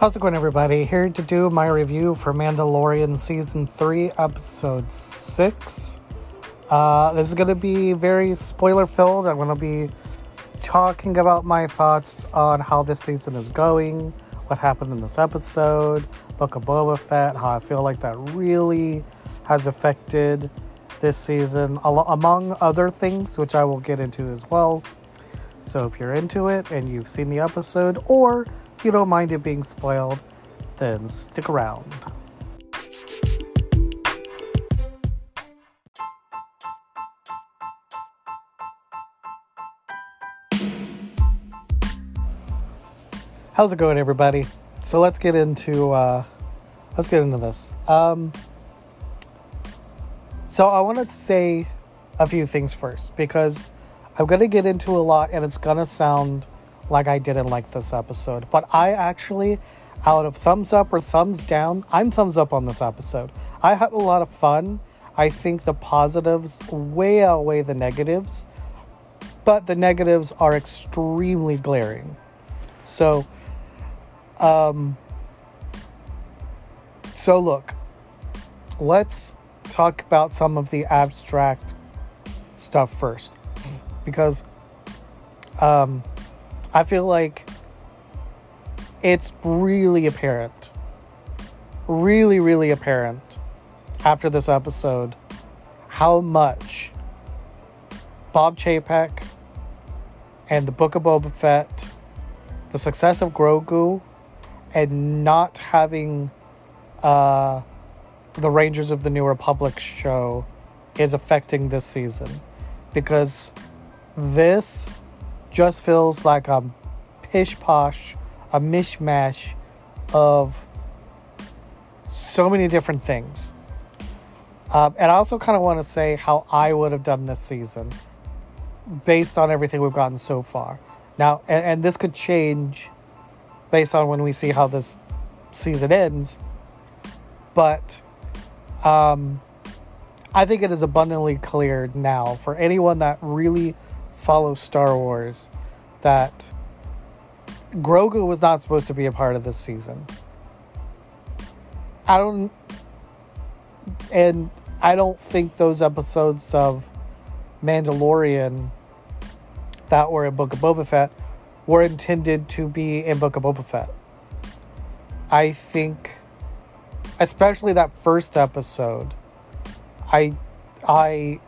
How's it going, everybody? Here to do my review for Mandalorian Season 3, Episode 6. Uh, this is going to be very spoiler filled. I'm going to be talking about my thoughts on how this season is going, what happened in this episode, Book of Boba Fett, how I feel like that really has affected this season, among other things, which I will get into as well. So if you're into it and you've seen the episode, or you don't mind it being spoiled, then stick around. How's it going, everybody? So let's get into uh, let's get into this. Um, so I want to say a few things first because I'm gonna get into a lot, and it's gonna sound like I didn't like this episode. But I actually, out of thumbs up or thumbs down, I'm thumbs up on this episode. I had a lot of fun. I think the positives way outweigh the negatives, but the negatives are extremely glaring. So, um, so look, let's talk about some of the abstract stuff first, because, um, I feel like it's really apparent, really, really apparent after this episode how much Bob Chapek and the Book of Boba Fett, the success of Grogu, and not having uh, the Rangers of the New Republic show is affecting this season. Because this just feels like a pish posh, a mishmash of so many different things. Um, and I also kind of want to say how I would have done this season based on everything we've gotten so far. Now, and, and this could change based on when we see how this season ends. But um, I think it is abundantly clear now for anyone that really follow Star Wars that Grogu was not supposed to be a part of this season. I don't and I don't think those episodes of Mandalorian that were in Book of Boba Fett were intended to be in Book of Boba Fett. I think especially that first episode I I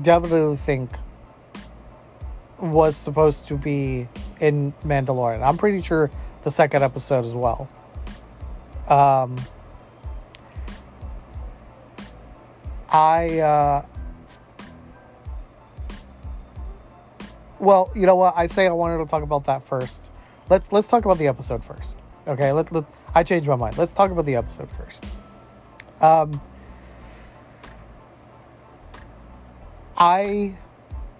definitely think was supposed to be in Mandalorian. I'm pretty sure the second episode as well. Um, I uh, well, you know what? I say I wanted to talk about that first. Let's let's talk about the episode first. Okay, let, let I changed my mind. Let's talk about the episode first. Um, I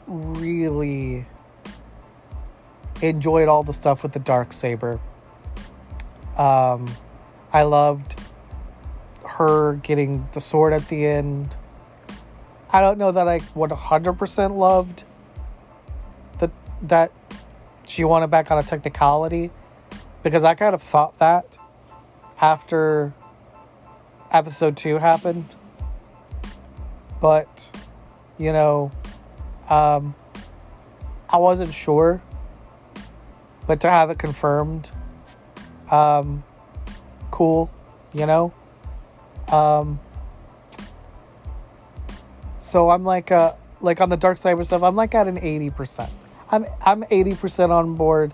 really enjoyed all the stuff with the dark saber. Um, I loved her getting the sword at the end. I don't know that I 100% loved the, that she wanted back on a technicality because I kind of thought that after episode 2 happened. But, you know, um, I wasn't sure, but to have it confirmed, um, cool, you know. Um, so I'm like, uh, like on the dark saber stuff, I'm like at an eighty percent. I'm I'm eighty percent on board.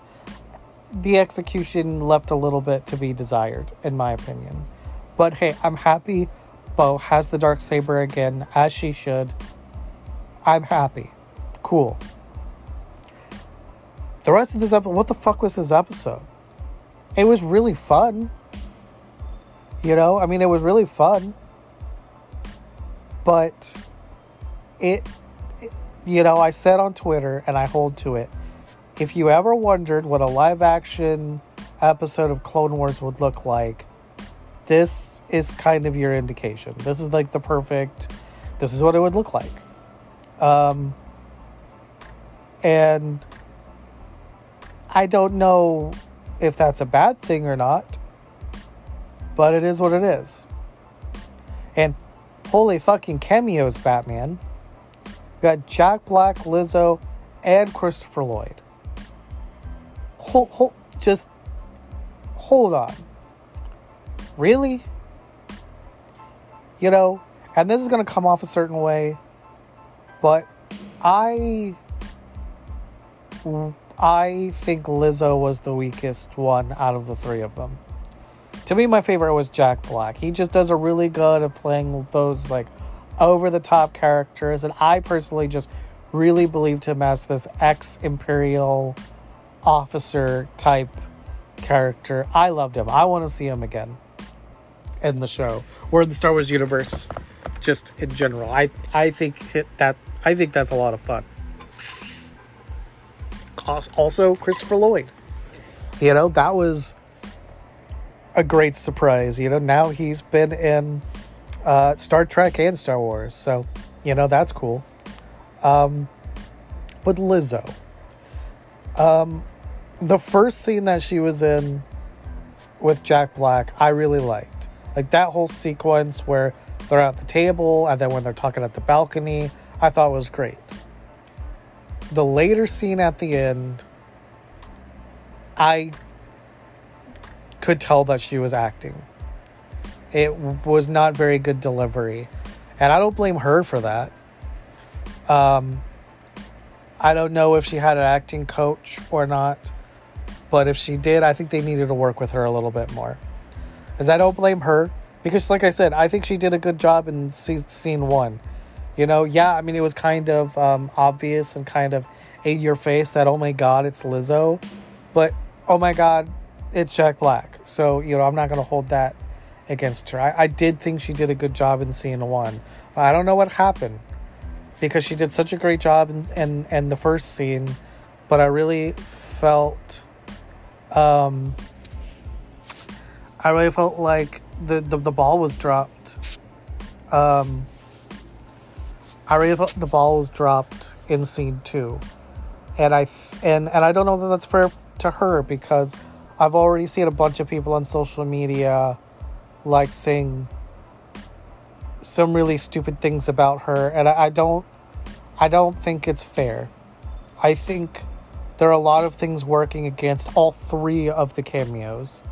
The execution left a little bit to be desired, in my opinion. But hey, I'm happy. Bo has the dark saber again, as she should. I'm happy cool. The rest of this episode, what the fuck was this episode? It was really fun. You know, I mean, it was really fun. But it, it, you know, I said on Twitter and I hold to it. If you ever wondered what a live action episode of Clone Wars would look like, this is kind of your indication. This is like the perfect, this is what it would look like. Um, and I don't know if that's a bad thing or not. but it is what it is. And holy fucking cameos, Batman. We got Jack Black, Lizzo, and Christopher Lloyd. Hold, hold, just hold on. Really? You know, and this is going to come off a certain way, but I Mm. I think Lizzo was the weakest one out of the three of them. To me, my favorite was Jack Black. He just does a really good of playing those like over the top characters, and I personally just really believed him as this ex Imperial officer type character. I loved him. I want to see him again in the show or in the Star Wars universe, just in general. I I think that I think that's a lot of fun. Also, Christopher Lloyd. You know that was a great surprise. You know now he's been in uh, Star Trek and Star Wars, so you know that's cool. Um, with Lizzo, um, the first scene that she was in with Jack Black, I really liked. Like that whole sequence where they're at the table and then when they're talking at the balcony, I thought was great. The later scene at the end, I could tell that she was acting. It was not very good delivery. And I don't blame her for that. Um, I don't know if she had an acting coach or not. But if she did, I think they needed to work with her a little bit more. As I don't blame her because, like I said, I think she did a good job in scene one. You know, yeah, I mean, it was kind of um, obvious and kind of in your face that, oh my God, it's Lizzo. But, oh my God, it's Jack Black. So, you know, I'm not going to hold that against her. I, I did think she did a good job in scene one. I don't know what happened because she did such a great job in, in, in the first scene. But I really felt um, I really felt like the, the, the ball was dropped. Um, I really felt the ball was dropped in scene two, and I and and I don't know that that's fair to her because I've already seen a bunch of people on social media like saying some really stupid things about her, and I, I don't I don't think it's fair. I think there are a lot of things working against all three of the cameos.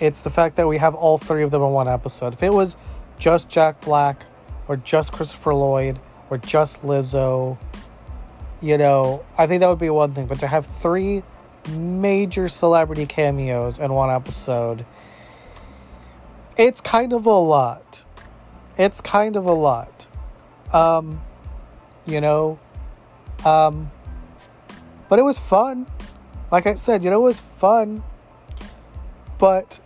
It's the fact that we have all three of them in one episode. If it was just Jack Black or just Christopher Lloyd or just Lizzo, you know, I think that would be one thing. But to have three major celebrity cameos in one episode, it's kind of a lot. It's kind of a lot. Um, you know, um, but it was fun. Like I said, you know, it was fun. But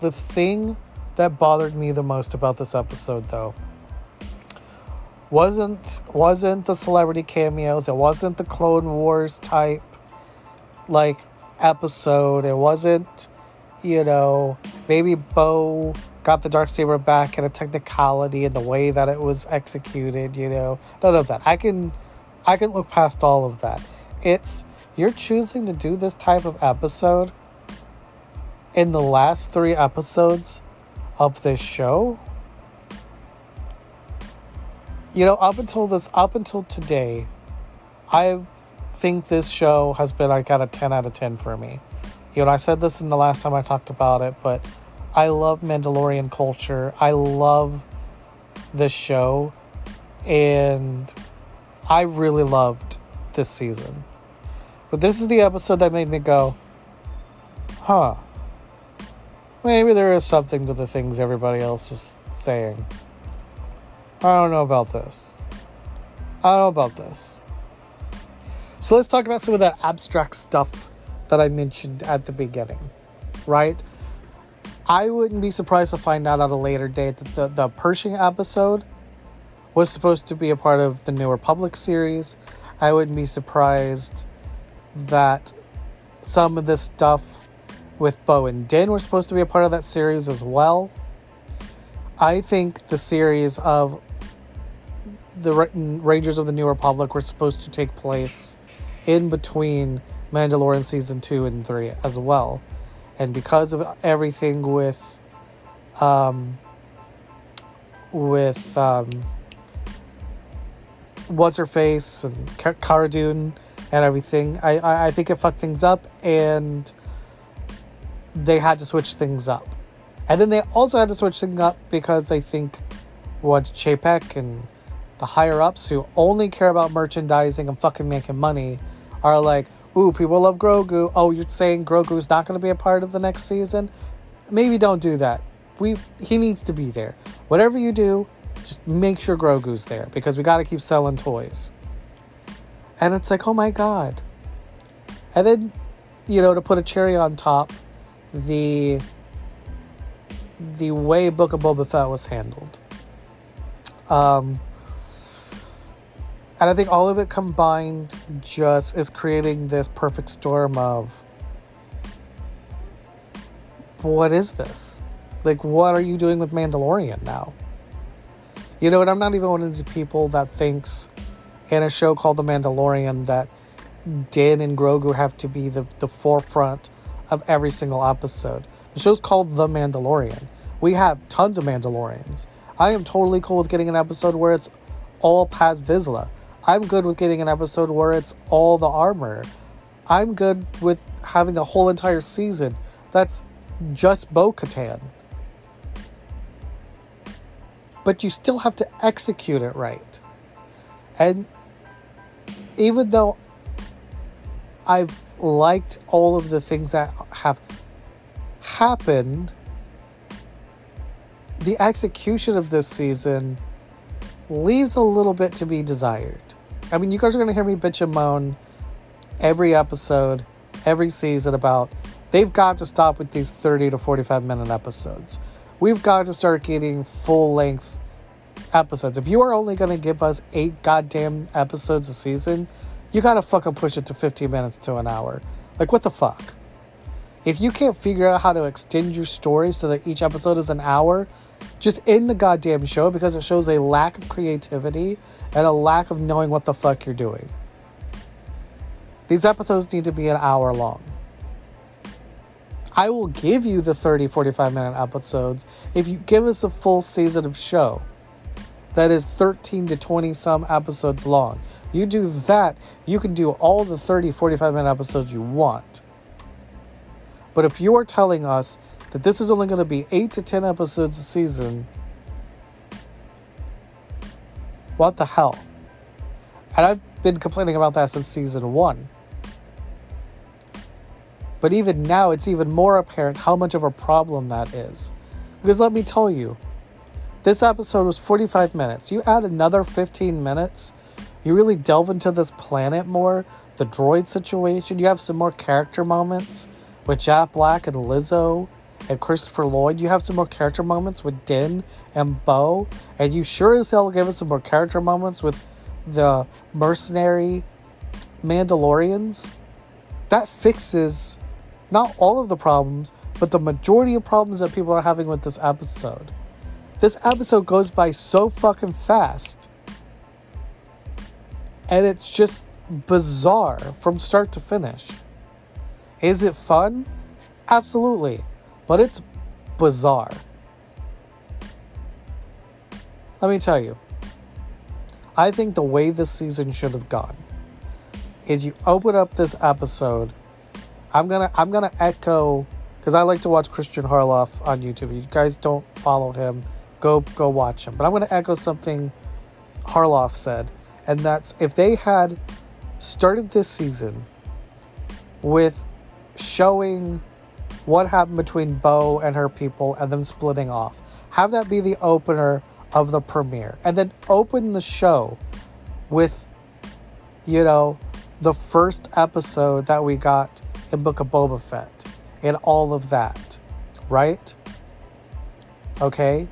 the thing that bothered me the most about this episode though wasn't wasn't the celebrity cameos, it wasn't the Clone Wars type like episode. It wasn't, you know, maybe Bo got the dark saber back in a technicality in the way that it was executed, you know. None of that. I can I can look past all of that. It's you're choosing to do this type of episode in the last three episodes of this show. You know, up until this, up until today, I think this show has been like at a 10 out of 10 for me. You know, I said this in the last time I talked about it, but I love Mandalorian culture. I love this show. And I really loved this season. But this is the episode that made me go, huh. Maybe there is something to the things everybody else is saying. I don't know about this. I don't know about this. So let's talk about some of that abstract stuff that I mentioned at the beginning, right? I wouldn't be surprised to find out at a later date that the, the Pershing episode was supposed to be a part of the New Republic series. I wouldn't be surprised that some of this stuff with Bo and Din were supposed to be a part of that series as well. I think the series of the Rangers of the New Republic were supposed to take place in between Mandalorian season 2 and 3 as well. And because of everything with um, with um, what's her face and Cara Dune and everything. I, I I think it fucked things up, and they had to switch things up. And then they also had to switch things up because I think what Chapek and the higher ups who only care about merchandising and fucking making money are like, ooh, people love Grogu. Oh, you're saying Grogu's not going to be a part of the next season? Maybe don't do that. We he needs to be there. Whatever you do, just make sure Grogu's there because we got to keep selling toys. And it's like, oh my god. And then, you know, to put a cherry on top, the the way Book of Boba Fett was handled. Um, and I think all of it combined just is creating this perfect storm of what is this? Like, what are you doing with Mandalorian now? You know, and I'm not even one of the people that thinks in a show called The Mandalorian that Din and Grogu have to be the, the forefront of every single episode. The show's called The Mandalorian. We have tons of Mandalorians. I am totally cool with getting an episode where it's all Paz Vizsla. I'm good with getting an episode where it's all the armor. I'm good with having a whole entire season that's just Bo Katan. But you still have to execute it right. And even though I've liked all of the things that have happened, the execution of this season leaves a little bit to be desired. I mean, you guys are going to hear me bitch and moan every episode, every season about they've got to stop with these 30 to 45 minute episodes. We've got to start getting full length episodes. If you are only going to give us eight goddamn episodes a season, you got to fucking push it to 15 minutes to an hour. Like, what the fuck? If you can't figure out how to extend your story so that each episode is an hour, just end the goddamn show because it shows a lack of creativity and a lack of knowing what the fuck you're doing. These episodes need to be an hour long. I will give you the 30, 45 minute episodes if you give us a full season of show that is 13 to 20 some episodes long. You do that, you can do all the 30, 45 minute episodes you want. But if you are telling us that this is only going to be 8 to 10 episodes a season, what the hell? And I've been complaining about that since season 1. But even now, it's even more apparent how much of a problem that is. Because let me tell you, this episode was 45 minutes. You add another 15 minutes, you really delve into this planet more, the droid situation, you have some more character moments with Jack Black and Lizzo and Christopher Lloyd. You have some more character moments with Din and Bo, and you sure as hell give us some more character moments with the mercenary Mandalorians. That fixes not all of the problems, but the majority of problems that people are having with this episode. This episode goes by so fucking fast. And it's just bizarre from start to finish. Is it fun? Absolutely. But it's bizarre. Let me tell you. I think the way this season should have gone is you open up this episode. I'm gonna I'm gonna echo because I like to watch Christian Harloff on YouTube. You guys don't follow him, go go watch him. But I'm gonna echo something Harloff said, and that's if they had started this season with showing what happened between Bo and her people and them splitting off. Have that be the opener of the premiere. And then open the show with, you know, the first episode that we got in Book of Boba Fett and all of that. Right? Okay?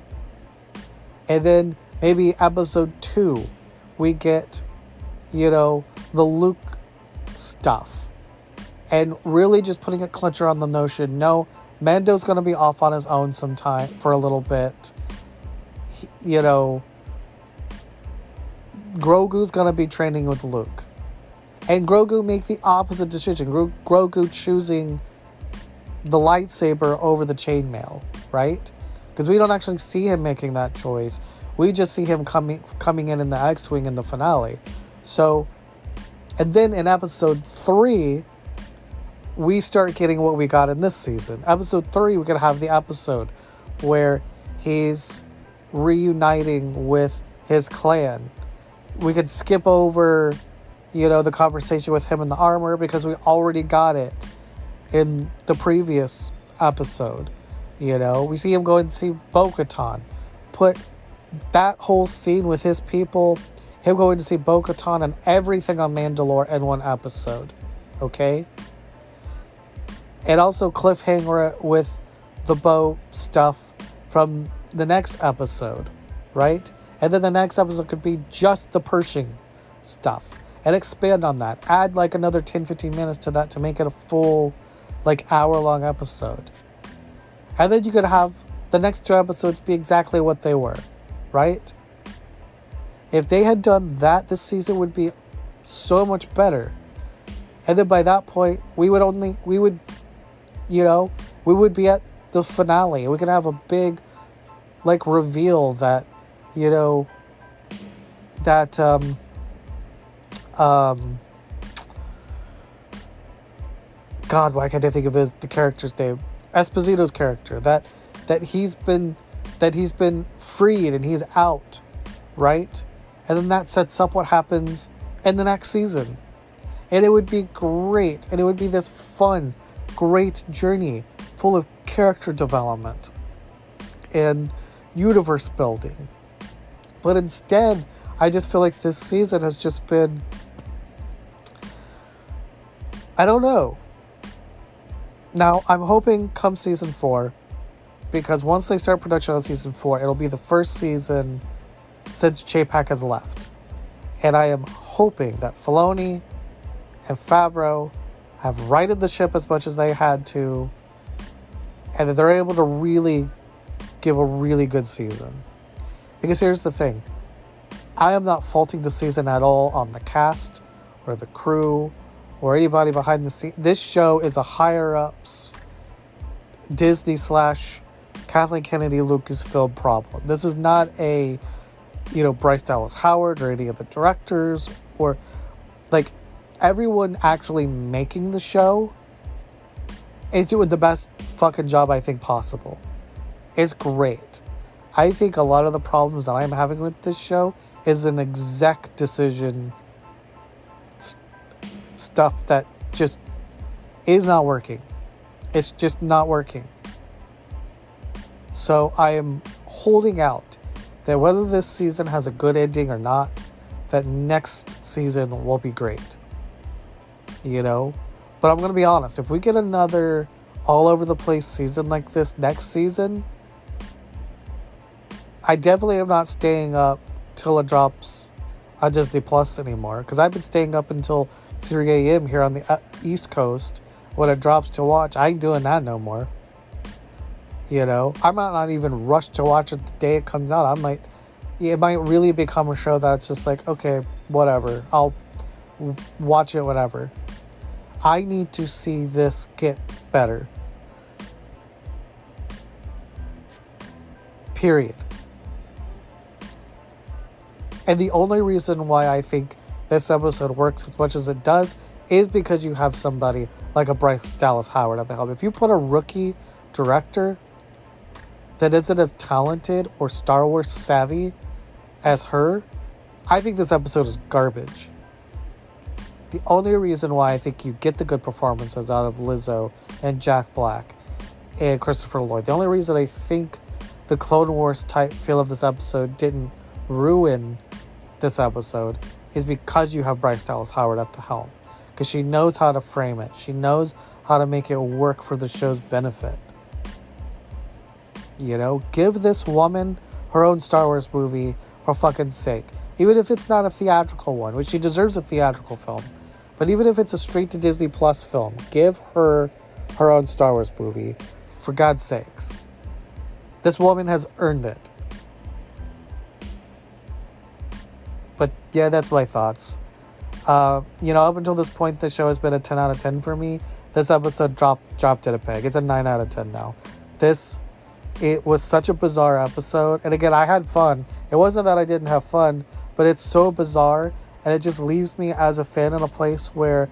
And then maybe episode two, we get, you know, the Luke stuff and really just putting a clincher on the notion no, Mando's going to be off on his own sometime for a little bit. He, you know, Grogu's going to be training with Luke. And Grogu make the opposite decision. Gro- Grogu choosing the lightsaber over the chainmail, right? because we don't actually see him making that choice. We just see him coming coming in in the X-wing in the finale. So, and then in episode three, we start getting what we got in this season. Episode three, we're gonna have the episode where he's reuniting with his clan. We could skip over, you know, the conversation with him in the armor because we already got it in the previous episode. You know, we see him go and see Bo Katan. Put that whole scene with his people, him going to see Bo Katan and everything on Mandalore in one episode. Okay? And also cliffhanger with the Bo stuff from the next episode, right? And then the next episode could be just the Pershing stuff and expand on that. Add like another 10 15 minutes to that to make it a full, like, hour long episode. And then you could have the next two episodes be exactly what they were, right? If they had done that, this season would be so much better. And then by that point, we would only, we would, you know, we would be at the finale. We could have a big, like, reveal that, you know, that, um, um, God, why can't I think of his the character's name? Esposito's character. That that he's been that he's been freed and he's out, right? And then that sets up what happens in the next season. And it would be great. And it would be this fun, great journey full of character development and universe building. But instead, I just feel like this season has just been. I don't know. Now, I'm hoping come season four, because once they start production on season four, it'll be the first season since Chapek has left. And I am hoping that Filoni and Favreau have righted the ship as much as they had to, and that they're able to really give a really good season. Because here's the thing I am not faulting the season at all on the cast or the crew or anybody behind the scenes. This show is a higher ups Disney slash Kathleen Kennedy Lucasfilm problem. This is not a, you know, Bryce Dallas Howard or any of the directors or like everyone actually making the show is doing the best fucking job I think possible. It's great. I think a lot of the problems that I'm having with this show is an exec decision stuff that just is not working. It's just not working. So I am holding out that whether this season has a good ending or not, that next season will be great. You know? But I'm going to be honest, if we get another all over the place season like this next season, I definitely am not staying up till it drops on Disney Plus anymore because I've been staying up until 3 a.m. here on the uh, East Coast when it drops to watch. I ain't doing that no more. You know, I might not even rush to watch it the day it comes out. I might, it might really become a show that's just like, okay, whatever. I'll watch it, whatever. I need to see this get better. Period. And the only reason why I think this episode works as much as it does is because you have somebody like a Bryce Dallas Howard at the helm. If you put a rookie director that isn't as talented or Star Wars savvy as her, I think this episode is garbage. The only reason why I think you get the good performances out of Lizzo and Jack Black and Christopher Lloyd, the only reason I think the Clone Wars type feel of this episode didn't ruin this episode is because you have Bryce Dallas Howard at the helm. Because she knows how to frame it, she knows how to make it work for the show's benefit. You know, give this woman her own Star Wars movie for fucking sake. Even if it's not a theatrical one, which she deserves a theatrical film. But even if it's a straight to Disney Plus film, give her her own Star Wars movie for God's sakes. This woman has earned it. but yeah, that's my thoughts. Uh, you know, up until this point, the show has been a 10 out of 10 for me. This episode dropped dropped at a peg. It's a 9 out of 10 now. This it was such a bizarre episode. And again, I had fun. It wasn't that I didn't have fun, but it's so bizarre and it just leaves me as a fan in a place where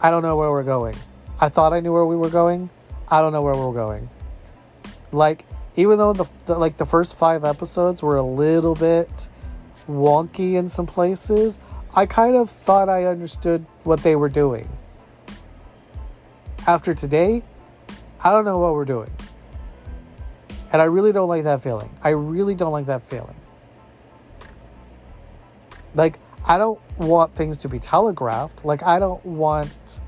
I don't know where we're going. I thought I knew where we were going. I don't know where we're going. Like even though the, the like the first 5 episodes were a little bit wonky in some places, I kind of thought I understood what they were doing. After today, I don't know what we're doing. And I really don't like that feeling. I really don't like that feeling. Like, I don't want things to be telegraphed. Like, I don't want,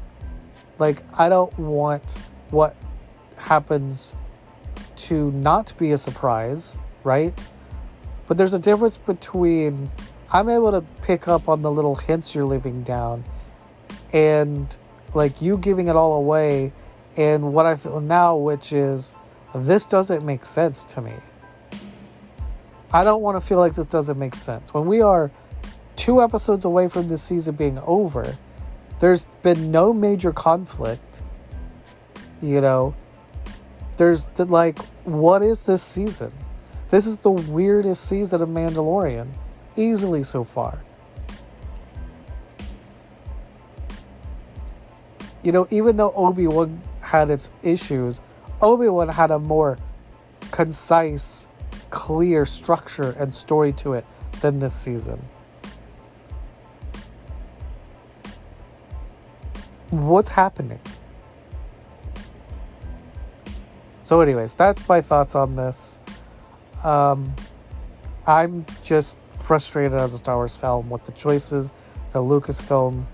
like, I don't want what happens to not be a surprise, right? But there's a difference between I'm able to pick up on the little hints you're leaving down and like you giving it all away and what I feel now, which is this doesn't make sense to me. I don't want to feel like this doesn't make sense. When we are two episodes away from this season being over, there's been no major conflict. You know, there's the, like, what is this season? This is the weirdest season of Mandalorian, easily so far. You know, even though Obi Wan had its issues, Obi Wan had a more concise, clear structure and story to it than this season. What's happening? So, anyways, that's my thoughts on this. Um, I'm just frustrated as a Star Wars fan with the choices that Lucasfilm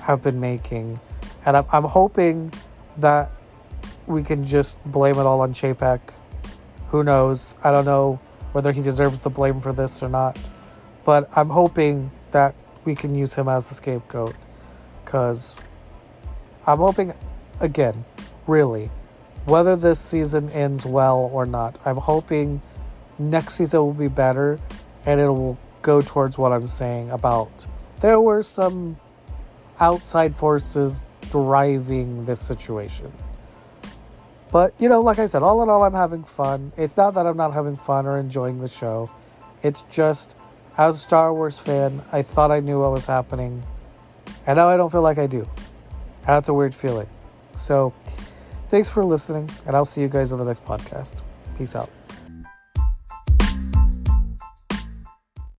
have been making. And I'm, I'm hoping that we can just blame it all on Chapek. Who knows? I don't know whether he deserves the blame for this or not. But I'm hoping that we can use him as the scapegoat. Because I'm hoping, again, really, whether this season ends well or not, I'm hoping next season will be better and it will go towards what I'm saying about there were some outside forces driving this situation. But, you know, like I said, all in all, I'm having fun. It's not that I'm not having fun or enjoying the show. It's just, as a Star Wars fan, I thought I knew what was happening. And now I don't feel like I do. That's a weird feeling. So, thanks for listening, and I'll see you guys on the next podcast. Peace out.